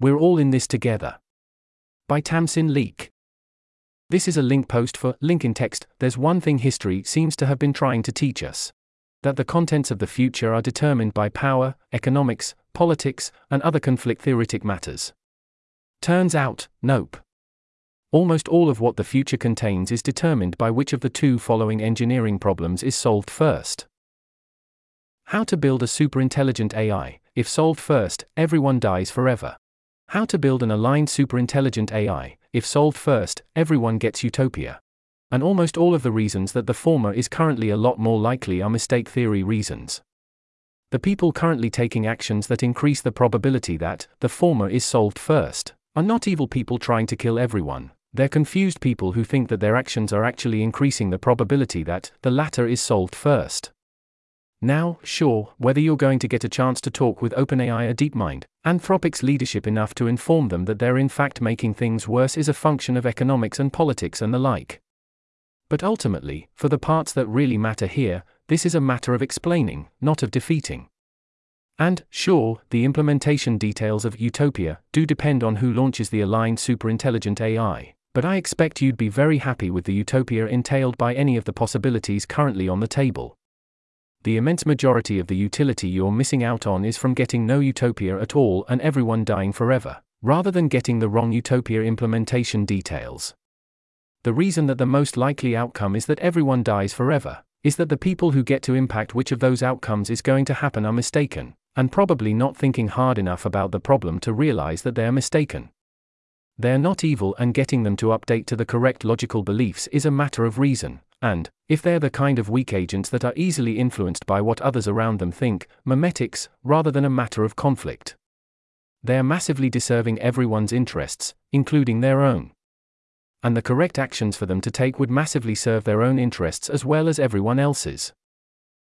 We're all in this together. By Tamsin Leake. This is a link post for Link in Text. There's one thing history seems to have been trying to teach us that the contents of the future are determined by power, economics, politics, and other conflict theoretic matters. Turns out, nope. Almost all of what the future contains is determined by which of the two following engineering problems is solved first. How to build a superintelligent AI. If solved first, everyone dies forever. How to build an aligned superintelligent AI. If solved first, everyone gets utopia. And almost all of the reasons that the former is currently a lot more likely are mistake theory reasons. The people currently taking actions that increase the probability that the former is solved first are not evil people trying to kill everyone, they're confused people who think that their actions are actually increasing the probability that the latter is solved first. Now, sure, whether you're going to get a chance to talk with OpenAI or DeepMind, Anthropic's leadership enough to inform them that they're in fact making things worse is a function of economics and politics and the like. But ultimately, for the parts that really matter here, this is a matter of explaining, not of defeating. And, sure, the implementation details of Utopia do depend on who launches the aligned superintelligent AI, but I expect you'd be very happy with the utopia entailed by any of the possibilities currently on the table the immense majority of the utility you're missing out on is from getting no utopia at all and everyone dying forever, rather than getting the wrong utopia implementation details. The reason that the most likely outcome is that everyone dies forever is that the people who get to impact which of those outcomes is going to happen are mistaken, and probably not thinking hard enough about the problem to realize that they are mistaken. They're not evil, and getting them to update to the correct logical beliefs is a matter of reason, and, if they're the kind of weak agents that are easily influenced by what others around them think, memetics, rather than a matter of conflict. They are massively deserving everyone's interests, including their own. And the correct actions for them to take would massively serve their own interests as well as everyone else's.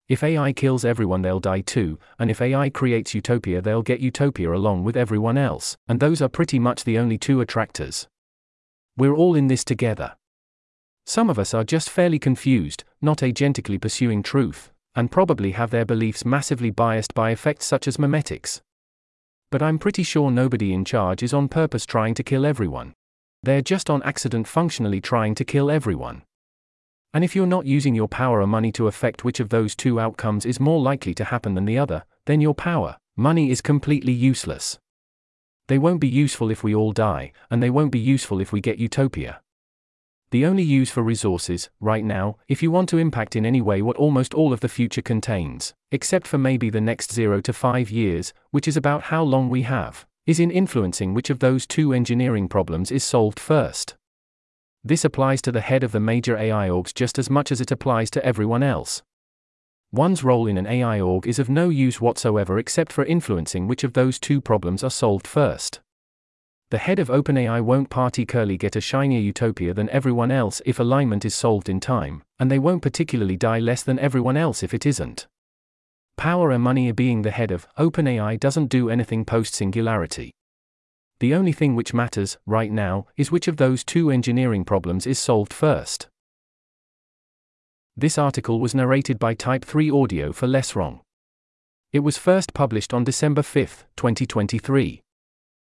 If AI kills everyone, they'll die too, and if AI creates utopia, they'll get utopia along with everyone else, and those are pretty much the only two attractors. We're all in this together. Some of us are just fairly confused, not agentically pursuing truth, and probably have their beliefs massively biased by effects such as memetics. But I'm pretty sure nobody in charge is on purpose trying to kill everyone. They're just on accident functionally trying to kill everyone. And if you're not using your power or money to affect which of those two outcomes is more likely to happen than the other, then your power, money is completely useless. They won't be useful if we all die, and they won't be useful if we get utopia the only use for resources, right now, if you want to impact in any way what almost all of the future contains, except for maybe the next 0 to 5 years, which is about how long we have, is in influencing which of those two engineering problems is solved first. This applies to the head of the major AI orgs just as much as it applies to everyone else. One's role in an AI org is of no use whatsoever except for influencing which of those two problems are solved first. The head of OpenAI won't party curly get a shinier utopia than everyone else if alignment is solved in time, and they won't particularly die less than everyone else if it isn't. Power and money being the head of OpenAI doesn't do anything post singularity. The only thing which matters, right now, is which of those two engineering problems is solved first. This article was narrated by Type 3 Audio for Less Wrong. It was first published on December 5, 2023.